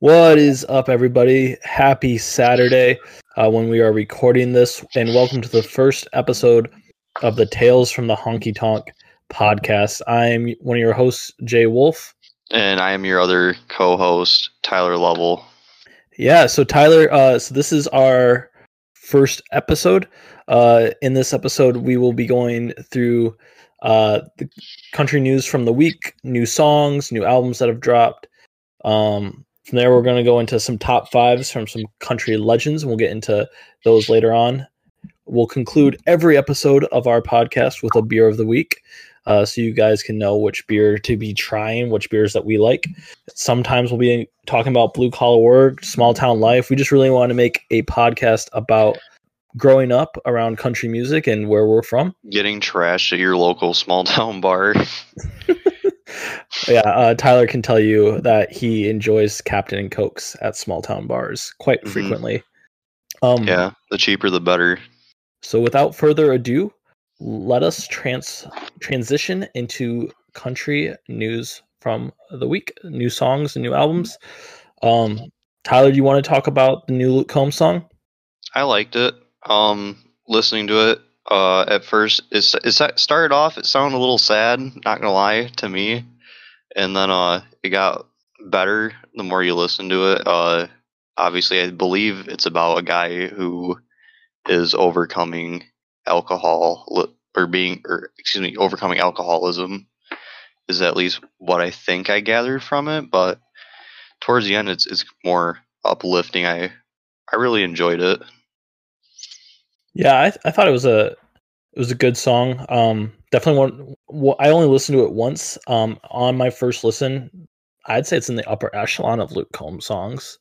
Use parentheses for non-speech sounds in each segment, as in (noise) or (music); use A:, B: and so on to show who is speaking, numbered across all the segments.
A: What is up, everybody? Happy Saturday uh, when we are recording this, and welcome to the first episode of the Tales from the Honky Tonk podcast. I'm one of your hosts, Jay Wolf.
B: And I am your other co host, Tyler Lovell.
A: Yeah, so Tyler, uh, so this is our first episode. Uh, in this episode, we will be going through uh, the country news from the week, new songs, new albums that have dropped. Um, from there, we're going to go into some top fives from some country legends, and we'll get into those later on. We'll conclude every episode of our podcast with a beer of the week. Uh, so you guys can know which beer to be trying, which beers that we like. Sometimes we'll be talking about blue collar work, small town life. We just really want to make a podcast about growing up around country music and where we're from.
B: Getting trashed at your local small town bar. (laughs)
A: yeah, uh, Tyler can tell you that he enjoys Captain and Cokes at small town bars quite
B: Mhm.
A: frequently. Um,
B: yeah, the cheaper the better.
A: So without further ado, let us trans transition into country news from the week, new songs and new albums. Um, Tyler, do you want to talk about the new Luke Combs song?
B: I liked it. Um, listening to it, uh, at first, it's it started off. It sounded a little sad, not gonna lie to me, and then uh, it got better the more you listen to it. Uh, obviously, I believe it's about a guy who is overcoming alcohol or being or excuse me, overcoming alcoholism is at least what I think I gathered from it. But towards the end, it's it's more uplifting. I I really enjoyed it.
A: Yeah, I, I thought it was a it was a good song. Um, definitely one. wa- I only listened to it once. Um, on my first listen, I'd say it's in the upper echelon of Luke Combs songs.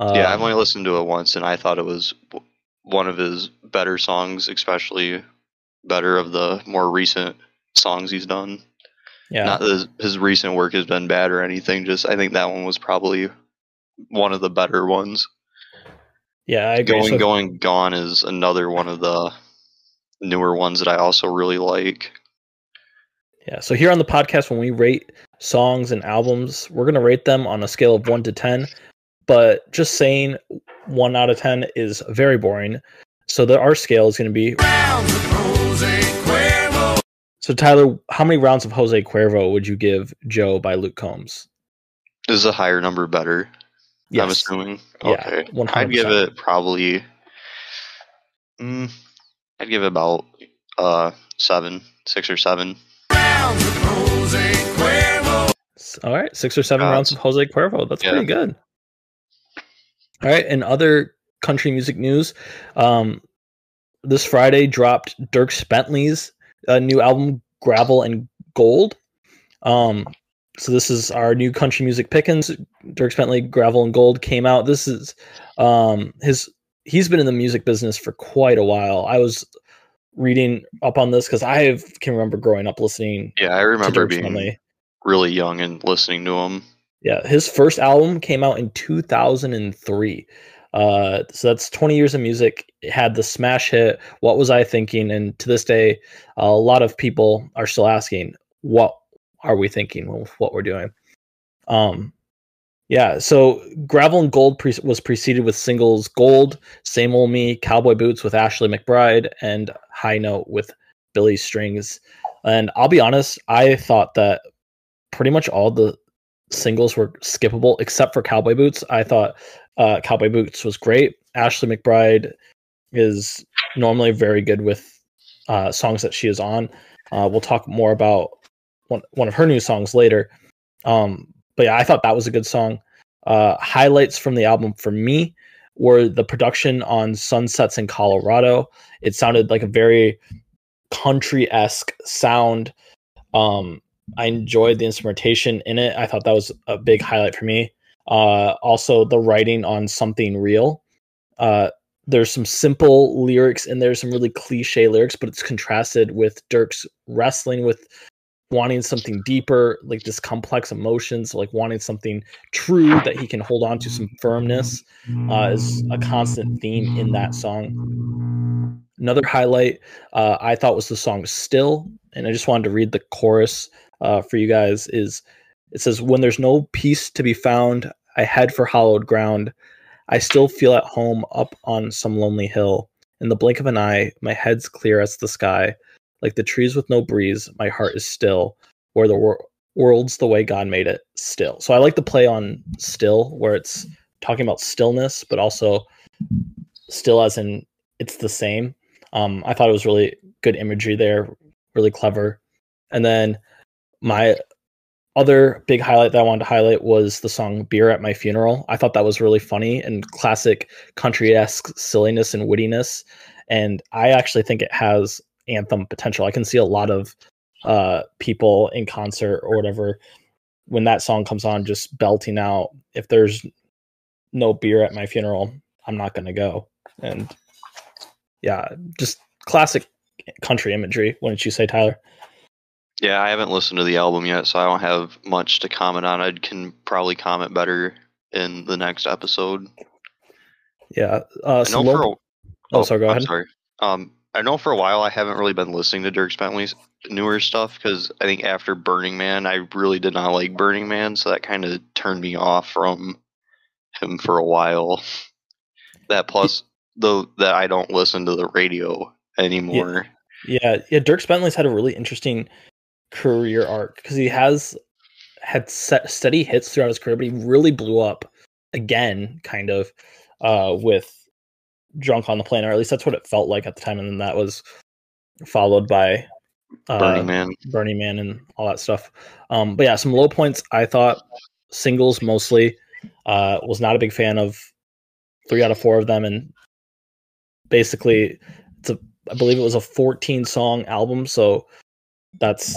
B: yeah, I've
A: Um,
B: only listened to it once, and I thought it was one of his better songs, especially better of the more recent songs he's done.
A: yeah.
B: Not that his, his recent work has been bad or anything. Just I think that one was probably one of the better ones.
A: Yeah, I agree.
B: Going,
A: So-
B: going, gone is another one of the newer ones that I also really like.
A: Yeah. So here on the podcast, when we rate songs and albums, we're gonna rate them on a scale of one to ten. But just saying one out of ten is very boring. So the, our scale is gonna be. So Tyler, how many rounds of Jose Cuervo would you give Joe by Luke Combs?
B: Is a higher number better? I'm
A: Yes.
B: assuming.
A: Yeah,
B: Okay.
A: 100%.
B: I'd give it probably. Mm, I'd give it about uh seven, six or seven.
A: S- All right, six or seven
B: Uh,
A: rounds of Jose Cuervo. That's
B: yeah.
A: pretty good. All right, and other country music news. Um, this Friday dropped Dierks Bentley's uh, new album, Gravel and Gold. Um, so this is our new country music pickings. Dierks Bentley, Gravel and Gold came out. This is um, his. He's been in the music business for quite a while. I was reading up on this because I have, can remember growing up listening
B: Yeah, I remember being
A: Bentley.
B: really young and listening to him.
A: Yeah, his first album came out in 2003. Uh, so that's 20 years of music. It had the smash hit, What Was I Thinking? And to this day, a lot of people are still asking, What are we thinking with what we're doing? Um, yeah, so Gravel and Gold pre- was preceded with singles Gold, Same Old Me, Cowboy Boots with Ashley McBryde, and High Note with Billy Strings. And I'll be honest, I thought that pretty much all the singles were skippable except for Cowboy Boots. I thought uh, Cowboy Boots was great. Ashley McBryde is normally very good with uh, songs that she is on. Uh, we'll talk more about one, one of her new songs later. Um, but yeah, I thought that was a good song. Uh, highlights from the album for me were the production on Sunsets in Colorado. It sounded like a very country esque sound. Um, I enjoyed the instrumentation in it. I thought that was a big highlight for me. Uh, also, the writing on Something Real. Uh, there's some simple lyrics in there, some really cliche lyrics, but it's contrasted with Dierks' wrestling with wanting something deeper, like this complex emotions, like wanting something true that he can hold on to, some firmness, uh, is a constant theme in that song. Another highlight uh, I thought was the song "Still," and I just wanted to read the chorus uh, for you guys. Is it says, "When there's no peace to be found, I head for hallowed ground. I still feel at home up on some lonely hill. In the blink of an eye, my head's clear as the sky. Like the trees with no breeze, my heart is still. Where the wor- world's the way God made it, still. So I like the play on still, where it's talking about stillness, but also still as in it's the same. Um, I thought it was really good imagery there, really clever. And then my other big highlight that I wanted to highlight was the song Beer at My Funeral. I thought that was really funny and classic country esque silliness and wittiness. And I actually think it has anthem potential. I can see a lot of uh, people in concert or whatever when that song comes on just belting out if there's no beer at my funeral i'm not going to go and yeah just classic country imagery wouldn't you say tyler
B: Yeah, I haven't listened to the album yet, so I don't have much to comment on. I can probably comment better in the next episode.
A: yeah uh, so
B: know
A: low-
B: for a,
A: oh, sorry go
B: I'm
A: ahead
B: sorry. Um, I know for a while I haven't really been listening to Dierks Bentley's newer stuff because I think after Burning Man, I really did not like Burning Man, so that kind of turned me off from him for a while. That plus the that I don't listen to the radio anymore.
A: Yeah, yeah. Dierks Bentley's had a really interesting career arc because he has had set steady hits throughout his career, but he really blew up again, kind of, uh, with "Drunk on the Plane," or at least that's what it felt like at the time, and then that was followed by uh,
B: Burning Man.
A: Burning Man and all that stuff. Um, but yeah, some low points. I thought singles mostly. Uh, was not a big fan of three out of four of them, and basically, it's a I believe it was a 14 song album, so that's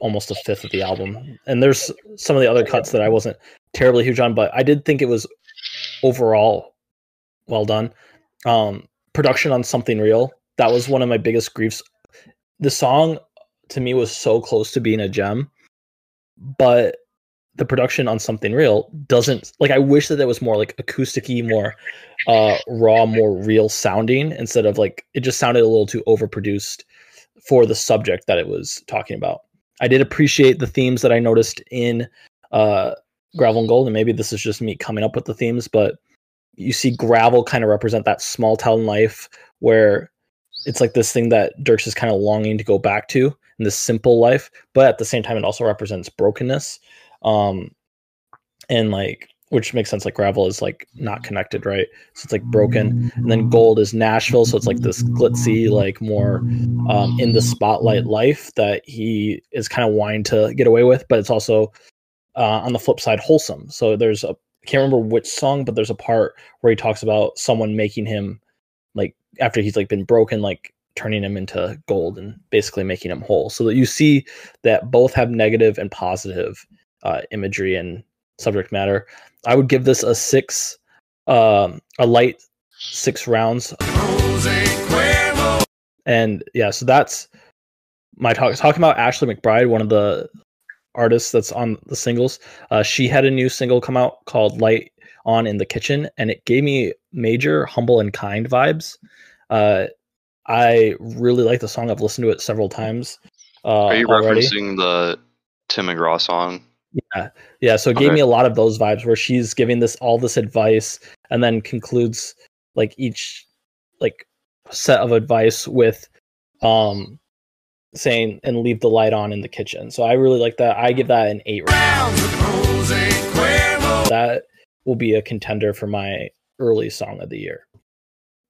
A: almost a fifth of the album. And there's some of the other cuts that I wasn't terribly huge on, but I did think it was overall well done. Um, production on something real that was one of my biggest griefs. The song to me was so close to being a gem, but the production on something real doesn't like I wish that there was more like acousticy, more uh raw, more real sounding instead of like it just sounded a little too overproduced for the subject that it was talking about. I did appreciate the themes that I noticed in uh Gravel and Gold, and maybe this is just me coming up with the themes, but you see gravel kind of represent that small town life where it's like this thing that Dierks is kind of longing to go back to in this simple life, but at the same time, it also represents brokenness. Um, and like, which makes sense. Like gravel is like not connected, right? So it's like broken, and then gold is Nashville, so it's like this glitzy, like more um, in the spotlight life that he is kind of wanting to get away with, but it's also uh, on the flip side wholesome. So there's a can't remember which song, but there's a part where he talks about someone making him like after he's like been broken, like turning him into gold and basically making him whole. So that you see that both have negative and positive uh, imagery and subject matter. I would give this a six, um, a light six rounds. And yeah, so that's my talk. Talking about Ashley McBryde, one of the artists that's on the singles. Uh, she had a new single come out called "Light On in the Kitchen," and it gave me major "Humble and Kind" vibes. Uh, I really like the song. I've listened to it several times. Uh,
B: Are you
A: already.
B: referencing the Tim McGraw song?
A: Yeah, yeah. So it gave me a lot of those vibes where she's giving this all this advice and then concludes like each like set of advice with um saying and leave the light on in the kitchen. So I really like that. I give that an eight. That will be a contender for my early song of the year.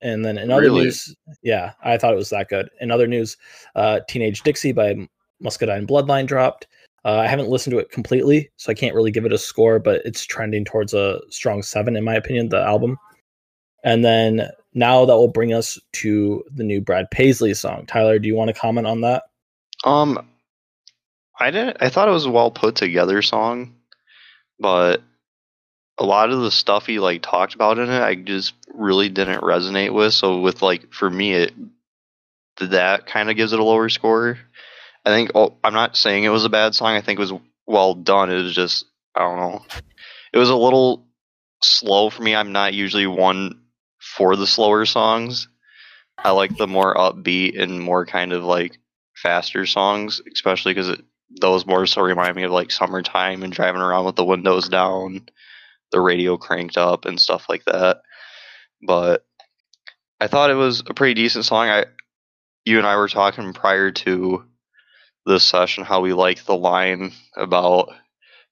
A: And then in other
B: Really?
A: news, yeah, I thought it was that good. In other news, uh, Teenage Dixie by Muscadine Bloodline dropped. Uh, I haven't listened to it completely, so I can't really give it a score, but it's trending towards a strong seven, in my opinion, the album. And then now that will bring us to the new Brad Paisley song. Tyler, do you want to comment on that?
B: Um, I didn't. I thought it was a well put together song, but a lot of the stuff he like talked about in it, I just really didn't resonate with. So with like for me, it that kind of gives it a lower score. I think oh, I'm not saying it was a bad song. I think it was well done. It was just I don't know. It was a little slow for me. I'm not usually one for the slower songs. I like the more upbeat and more kind of like faster songs, especially because those more so remind me of like summertime and driving around with the windows down. the radio cranked up and stuff like that. But I thought it was a pretty decent song. I you and I were talking prior to this session how we like the line about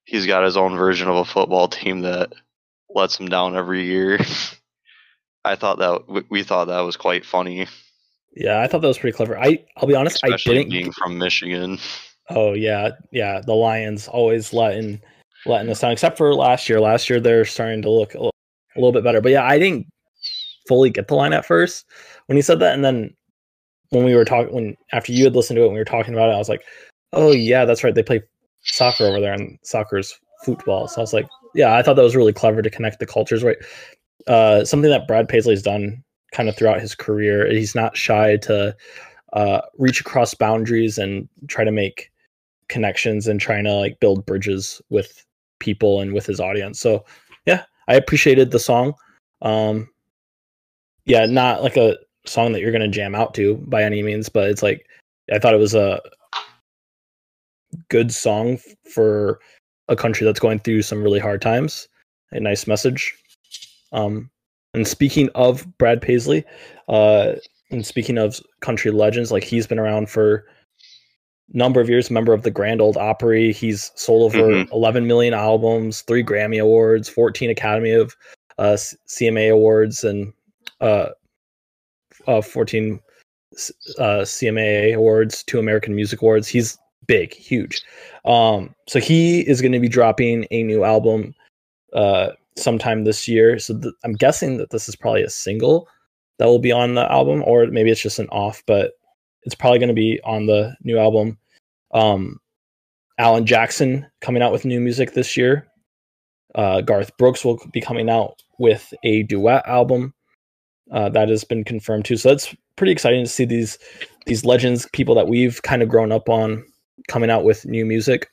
B: he's got his own version of a football team that lets him down every year. (laughs) I thought that we thought that was quite funny.
A: Yeah, I thought that was pretty clever. I I'll be honest,
B: Especially
A: I didn't
B: being from Michigan.
A: Oh yeah, yeah. The Lions always letting letting us down, except for last year. Last year they're starting to look a little, a little bit better. But yeah, I didn't fully get the line at first when he said that, and then when we were talking, when after you had listened to it, and we were talking about it, I was like, oh yeah, that's right. They play soccer over there, and soccer's football. So I was like, yeah, I thought that was really clever to connect the cultures, right? Uh, something that Brad Paisley's done kind of throughout his career. He's not shy to uh, reach across boundaries and try to make connections and trying to like build bridges with people and with his audience. So yeah, I appreciated the song. Um, yeah, not like a song that you're gonna jam out to by any means, but it's like I thought it was a good song for a country that's going through some really hard times. A nice message. Um, and speaking of Brad Paisley, uh, and speaking of country legends, like he's been around for a number of years, member of the Grand Ole Opry. He's sold over
B: Mhm.
A: 11 million albums, three Grammy Awards, 14 Academy of uh, CMA Awards, and uh, uh, 14 uh, CMA Awards, two American Music Awards. He's big, huge. Um, so he is going to be dropping a new album uh, sometime this year. So th- I'm guessing that this is probably a single that will be on the album, or maybe it's just an off, but it's probably going to be on the new album. Um, Alan Jackson coming out with new music this year. Uh, Garth Brooks will be coming out with a duet album uh, that has been confirmed too. So that's pretty exciting to see these these legends, people that we've kind of grown up on, coming out with new music.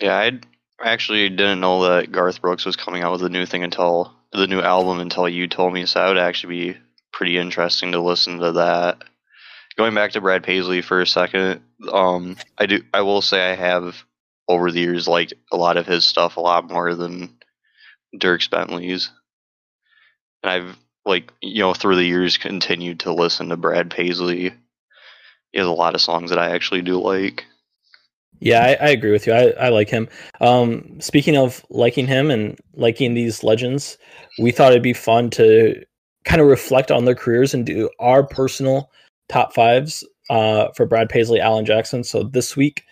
B: Yeah, I actually didn't know that Garth Brooks was coming out with a new thing until the new album until you told me. So that would actually be pretty interesting to listen to that. Going back to Brad Paisley for a second, um, I do. I will say I have over the years liked a lot of his stuff a lot more than Dierks Bentley's, and I've like you know through the years continued to listen to Brad Paisley. He has a lot of songs that I actually do like.
A: Yeah, I, I agree with you. I, I like him. Um, speaking of liking him and liking these legends, we thought it'd be fun to kind of reflect on their careers and do our personal top fives uh, for Brad Paisley, Alan Jackson. So this week,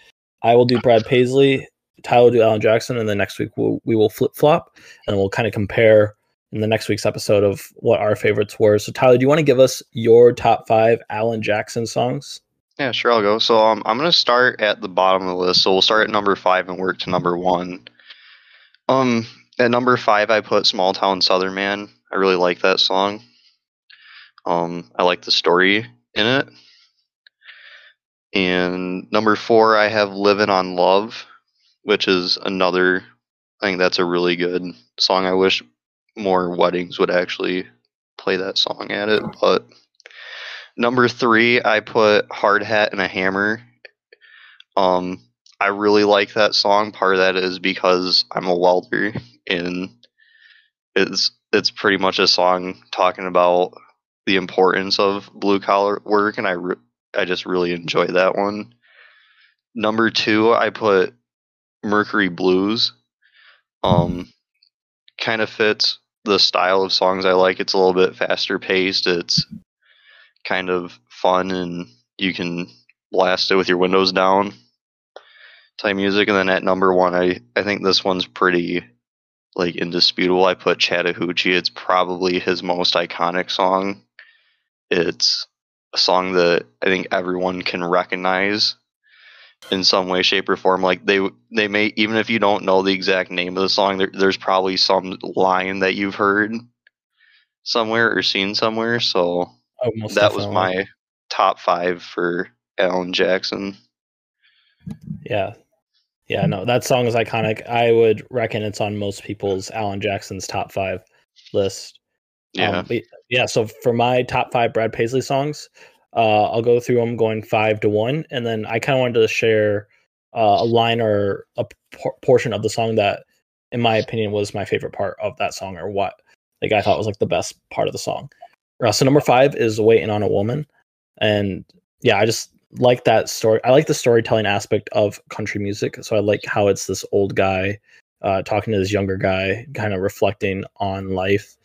A: I will do Brad Paisley, Tyler will do Alan Jackson, and then next week we'll, we will flip flop and we'll kind of compare in the next week's episode of what our favorites were. So Tyler, do you want to give us your top five Alan Jackson songs?
B: Yeah, sure, I'll go. So um, I'm gonna start at the bottom of the list. So we'll start at number five and work to number one. Um, at number five, I put "Small Town Southern Man." I really like that song. Um, I like the story in it. And number four, I have "Living on Love," which is another. I think that's a really good song. I wish more weddings would actually play that song at it, but Number three, I put Hard Hat and a Hammer. Um, I really like that song. Part of that is because I'm a welder, and it's it's pretty much a song talking about the importance of blue collar work, and I re- I just really enjoy that one. Number two, I put Mercury Blues. Um, kind of fits the style of songs I like. It's a little bit faster paced. It's kind of fun and you can blast it with your windows down type music. And then at number one i i think this one's pretty like indisputable. I put chattahoochee. It's probably his most iconic song. It's a song that i think everyone can recognize in some way shape or form. Like they they may even if you don't know the exact name of the song there, there's probably some line that you've heard somewhere or seen somewhere. So
A: Oh,
B: that was my top five for Alan Jackson.
A: Yeah. Yeah, no, that song is iconic. I would reckon it's on most people's Alan Jackson's top five list.
B: Yeah,
A: Um, yeah. So for my top five Brad Paisley songs, uh, I'll go through them going five to one, and then I kind of wanted to share uh, a line or a por- portion of the song that in my opinion, was my favorite part of that song, or what like I thought was like the best part of the song. Uh, so number five is "Waiting on a Woman," and yeah, I just like that story. I like the storytelling aspect of country music. So I like how it's this old guy uh, talking to this younger guy, kind of reflecting on life.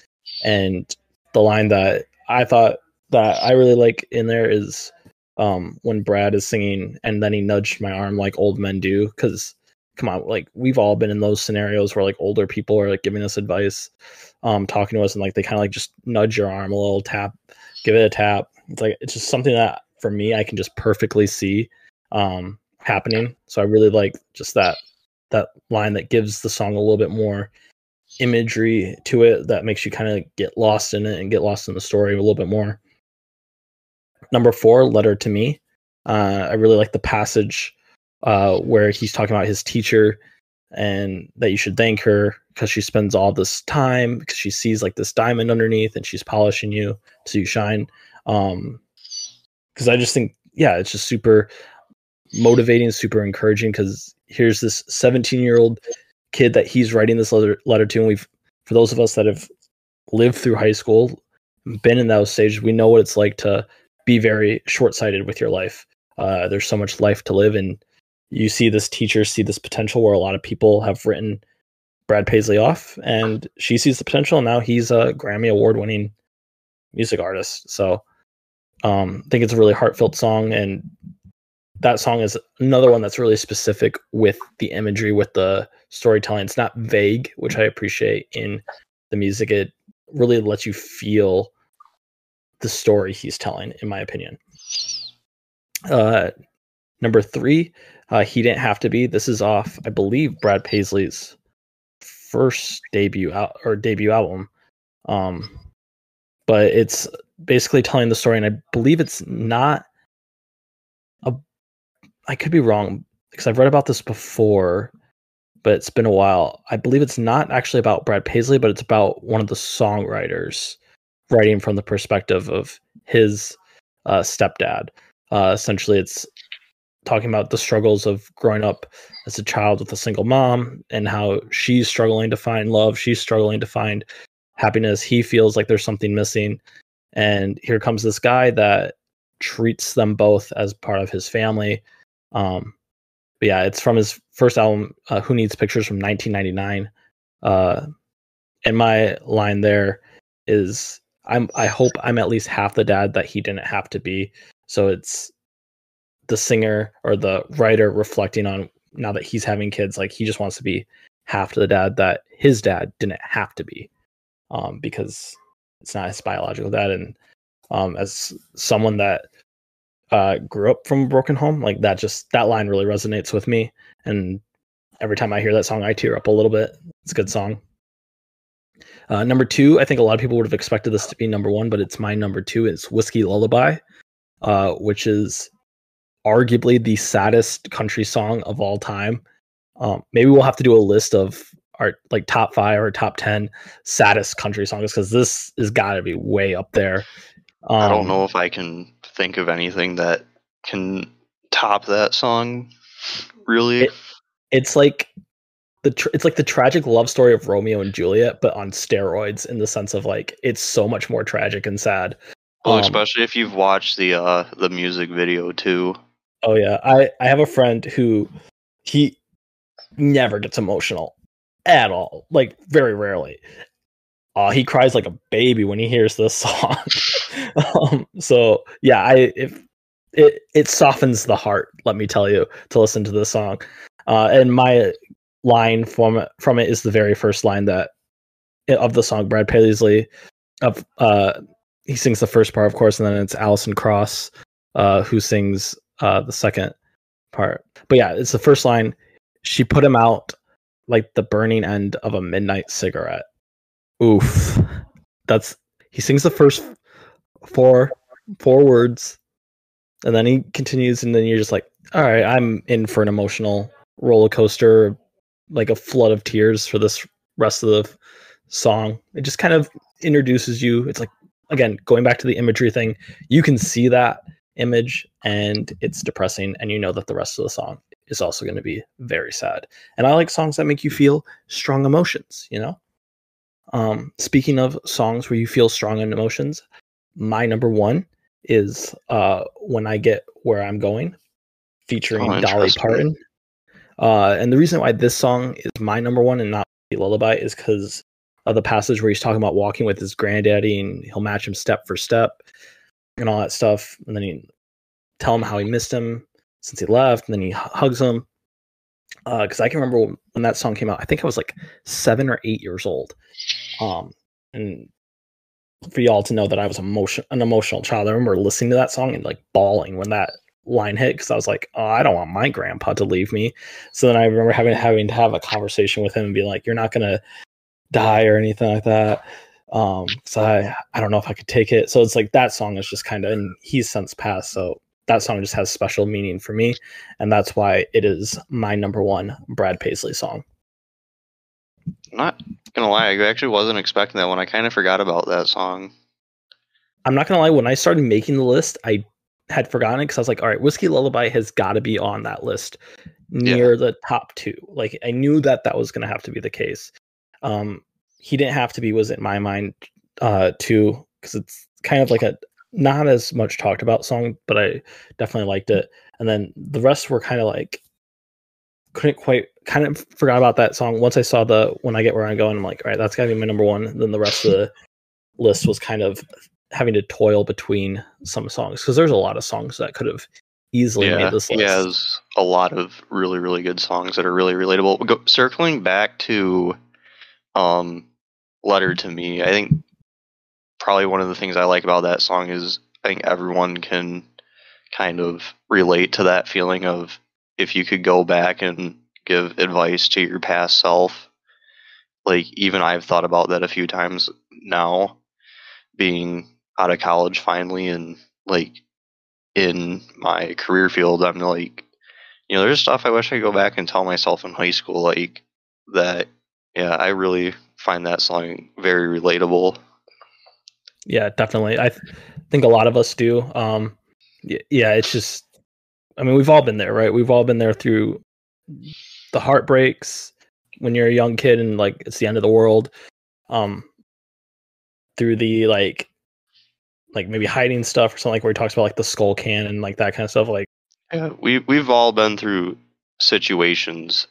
A: And the line that I thought that I really like in there is um, when Brad is singing, and then he nudged my arm like old men do. Because come on, like we've all been in those scenarios where like older people are like giving us advice, um, talking to us, and like they kind of like just nudge your arm a little tap, give it a tap. It's like it's just something that for me I can just perfectly see um, happening. So I really like just that that line that gives the song a little bit more imagery to it that makes you kind of get lost in it and get lost in the story a little bit more. Number four, letter to me. Uh, I really like the passage uh, where he's talking about his teacher and that you should thank her because she spends all this time because she sees like this diamond underneath and she's polishing you so you shine. Um, because I just think, yeah, it's just super motivating, super encouraging. Because here's this 17 year old kid that he's writing this letter letter to, and we've for those of us that have lived through high school, been in those stages, we know what it's like to be very short sighted with your life. Uh, there's so much life to live, and you see this teacher see this potential where a lot of people have written Brad Paisley off, and she sees the potential. And now he's a Grammy award winning music artist. So um, I think it's a really heartfelt song, and that song is another one that's really specific with the imagery, with the storytelling. It's not vague, which I appreciate in the music. It really lets you feel the story he's telling, in my opinion. Uh, number three, uh, he didn't have to be. This is off, I believe, Brad Paisley's first debut out or debut album. Um, but it's basically telling the story, and I believe it's not a. I could be wrong because I've read about this before, but it's been a while. I believe it's not actually about Brad Paisley, but it's about one of the songwriters writing from the perspective of his uh, stepdad. Uh, essentially, it's talking about the struggles of growing up as a child with a single mom and how she's struggling to find love, she's struggling to find happiness. He feels like there's something missing. And here comes this guy that treats them both as part of his family. Um, but yeah, it's from his first album, uh, Who Needs Pictures from 1999. Uh, and my line there is I'm I hope I'm at least half the dad that he didn't have to be. So it's the singer or the writer reflecting on now that he's having kids, like he just wants to be half the dad that his dad didn't have to be um, because it's not his biological dad. And um, as someone that uh, grew up from a broken home, like that just that line really resonates with me. And every time I hear that song, I tear up a little bit. It's a good song. Uh, number two, I think a lot of people would have expected this to be number one, but it's my number two. It's Whiskey Lullaby, uh, which is arguably the saddest country song of all time. Um, maybe we'll have to do a list of our like top five or top ten saddest country songs because this has got to be way up there.
B: Um, I don't know um, if I can think of anything that can top that song. Really,
A: it, it's like the tr- it's like the tragic love story of Romeo and Juliet, but on steroids in the sense of like it's so much more tragic and sad.
B: Well, um, especially if you've watched the uh the music video too.
A: Oh yeah, I I have a friend who he never gets emotional at all, like very rarely. Uh, he cries like a baby when he hears this (laughs) song. um, so yeah, I if it it softens the heart, let me tell you, to listen to this song. Uh, and my line from from it is the very first line that of the song Brad Paisley of uh he sings the first part of course and then it's Alison Krauss uh who sings uh, the second part. But yeah, it's the first line. She put him out like the burning end of a midnight cigarette. Oof. That's he sings the first four four words and then he continues and then you're just like, all right, I'm in for an emotional roller coaster, like a flood of tears for this rest of the song. It just kind of introduces you. It's like again, going back to the imagery thing, you can see that image and it's depressing and you know that the rest of the song is also going to be very sad. And I like songs that make you feel strong emotions, you know? Um, speaking of songs where you feel strong emotions, my number one is uh, When I Get Where I'm Going, featuring
B: Oh,
A: Dolly. Parton. Uh, and the reason why this song is my number one and not the Lullaby is because of the passage where he's talking about walking with his granddaddy and he'll match him step for step and all that stuff. And then he tell him how he missed him since he left, and then he hugs him. Because I can remember when, when that song came out. I think I was like seven or eight years old. Um, and for y'all to know that I was emotion an emotional child, I remember listening to that song and like bawling when that line hit because I was like, oh, I don't want my grandpa to leave me. So then I remember having having to have a conversation with him and be like, you're not gonna die or anything like that. Um, so I I don't know if I could take it. So it's like that song is just kind of and he's since passed, so that song just has special meaning for me, and that's why it is my number one Brad Paisley song.
B: I'm not gonna lie, I actually wasn't expecting that one. I kind of forgot about that song.
A: I'm not gonna lie, when I started making the list, I had forgotten it because I was like, all right, Whiskey Lullaby has got to be on that list near the top two. Like I knew that that was gonna have to be the case. Um, he didn't have to be was in my mind uh too because it's kind of like a not as much talked about song, but I definitely liked it. And then the rest were kind of like couldn't quite kind of forgot about that song. Once I saw the when I get where I'm going, I'm like, all right, that's gotta be my number one. Then the rest of the (laughs) list was kind of having to toil between some songs because there's a lot of songs that could have easily
B: yeah,
A: made this list.
B: he has a lot of really, really good songs that are really relatable. Go, circling back to um, "Letter to Me," I think probably one of the things I like about that song is I think everyone can kind of relate to that feeling of if you could go back and give advice to your past self. Like even I've thought about that a few times now, being out of college finally and like in my career field, I'm like, you know, there's stuff I wish I could go back and tell myself in high school, like that. Yeah, I really find that song very relatable.
A: Yeah, definitely. I th- think a lot of us do. Um, yeah, it's just, I mean, we've all been there, right? We've all been there through the heartbreaks when you're a young kid and like it's the end of the world. Um, through the like, like maybe hiding stuff or something like where he talks about like the skull can and like that kind of stuff. Like,
B: Yeah, we we've all been through situations,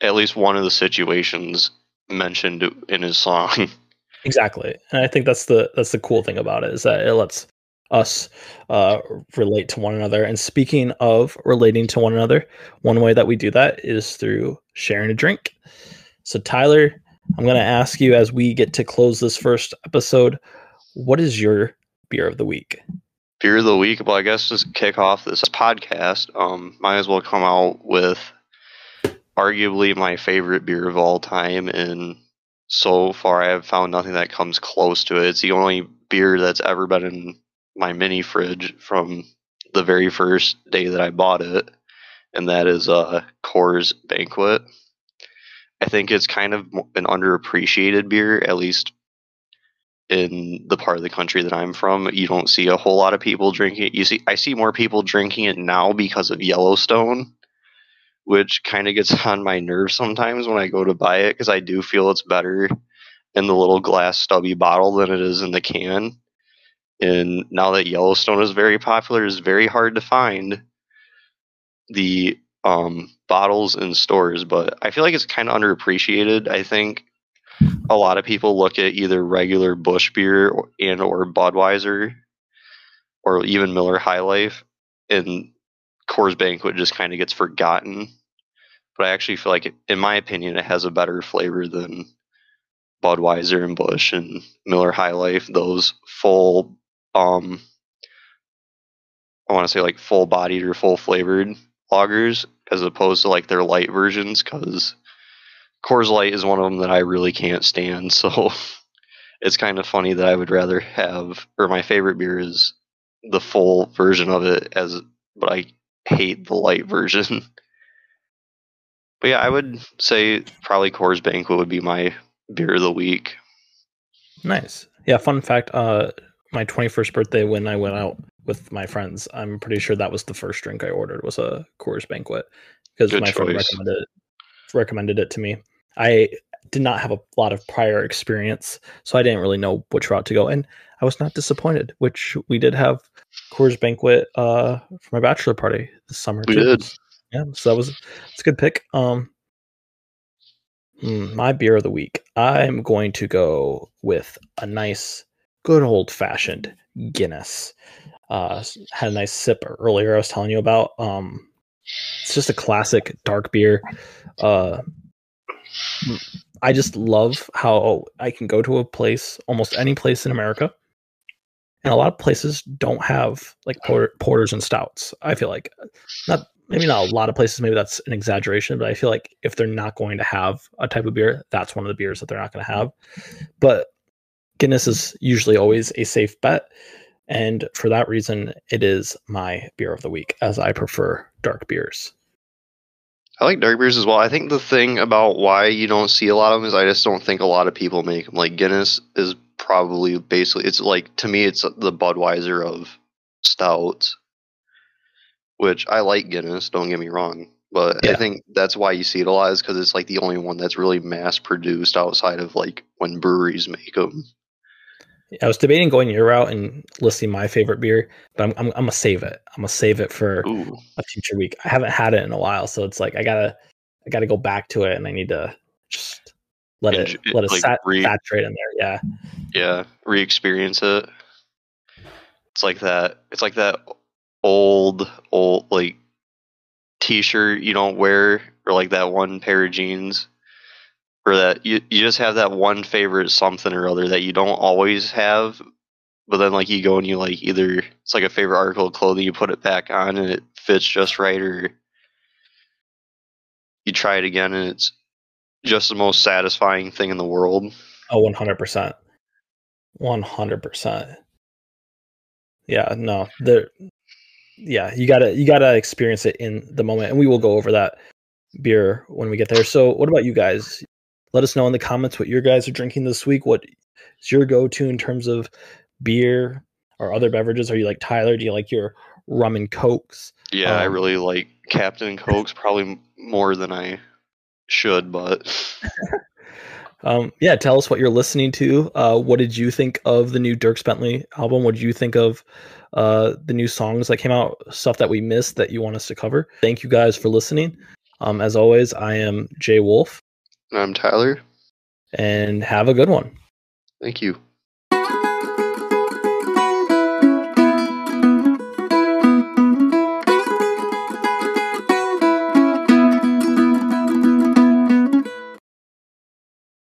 B: at least one of the situations mentioned in his song. (laughs)
A: Exactly, and I think that's the that's the cool thing about it is that it lets us uh, relate to one another. And speaking of relating to one another, one way that we do that is through sharing a drink. So Tyler, I'm going to ask you as we get to close this first episode, what is your beer of the week?
B: Beer of the week. Well, I guess just kick off this podcast. Um, might as well come out with arguably my favorite beer of all time, and so far I have found nothing that comes close to it. It's the only beer that's ever been in my mini fridge from the very first day that I bought it, and that is uh, Coors Banquet. I think it's kind of an underappreciated beer, at least in the part of the country that I'm from. You don't see a whole lot of people drinking it. You see, I see more people drinking it now because of Yellowstone, which kind of gets (laughs) on my nerves sometimes when I go to buy it because I do feel it's better in the little glass stubby bottle than it is in the can. And now that Yellowstone is very popular, it's very hard to find the um, bottles in stores. But I feel like it's kind of underappreciated. I think a lot of people look at either regular Busch beer and or Budweiser or even Miller High Life, and Coors Banquet just kind of gets forgotten. But I actually feel like, it, in my opinion, it has a better flavor than Budweiser and Busch and Miller High Life. Those full, um, I want to say like full bodied or full flavored lagers, as opposed to like their light versions, because Coors Light is one of them that I really can't stand. (laughs) So it's kind of funny that I would rather have, or my favorite beer is the full version of it, as but I hate the light version. (laughs) But yeah, I would say probably Coors Banquet would be my beer of the week.
A: Nice. Yeah, fun fact, uh my 21st birthday when I went out with my friends, I'm pretty sure that was the first drink I ordered was a Coors Banquet. because my friend recommended it, recommended it to me. I did not have a lot of prior experience, so I didn't really know which route to go, and I was not disappointed. Which we did have Coors Banquet uh, for my bachelor party this summer.
B: We
A: too.
B: did.
A: Yeah, so that was it's a good pick. Um, hmm, my beer of the week. I'm going to go with a nice, good old fashioned Guinness. Uh, had a nice sip earlier. I was telling you about. Um, it's just a classic dark beer. Uh, m- I just love how I can go to a place, almost any place in America, and a lot of places don't have like porter, porters and stouts. I feel like not maybe not a lot of places. Maybe that's an exaggeration, but I feel like if they're not going to have a type of beer, that's one of the beers that they're not going to have. But Guinness is usually always a safe bet. And for that reason, it is my beer of the week, as I prefer dark beers.
B: I like dark beers as well. I think the thing about why you don't see a lot of them is I just don't think a lot of people make them. Like Guinness is probably basically it's like to me it's the Budweiser of stouts, which I like Guinness. Don't get me wrong, but I think that's why you see it a lot is because it's like the only one that's really mass produced outside of like when breweries make them.
A: I was debating going your route and listing my favorite beer, but I'm, I'm, I'm gonna save it. I'm gonna save it for
B: Ooh,
A: a future week. I haven't had it in a while, so it's like I gotta I gotta go back to it, and I need to just let it
B: Enj-
A: let it
B: like,
A: sat,
B: re-
A: saturate in there. Yeah,
B: yeah, re-experience it. It's like that. It's like that old, old like t-shirt you don't wear, or like that one pair of jeans, or that you you just have that one favorite something or other that you don't always have, but then like you go and you like either it's like a favorite article of clothing, you put it back on and it fits just right, or you try it again and it's just the most satisfying thing in the world.
A: oh, one hundred percent, one hundred percent. Yeah, no, there. Yeah, you gotta you gotta experience it in the moment, and we will go over that beer when we get there. So, what about you guys? Let us know in the comments what your guys are drinking this week. What is your go-to in terms of beer or other beverages? Are you like Tyler? Do you like your rum and cokes?
B: Yeah, I
A: Um,
B: really like Captain Coke's probably more than I should, but (laughs)
A: Um, yeah, tell us what you're listening to. Uh, what did you think of the new Dierks Bentley album? What did you think of uh, the new songs that came out? Stuff that we missed that you want us to cover? Thank you guys for listening. Um, as always, I am Jay Wolf,
B: I'm Tyler.
A: and have a good one.
B: Thank you.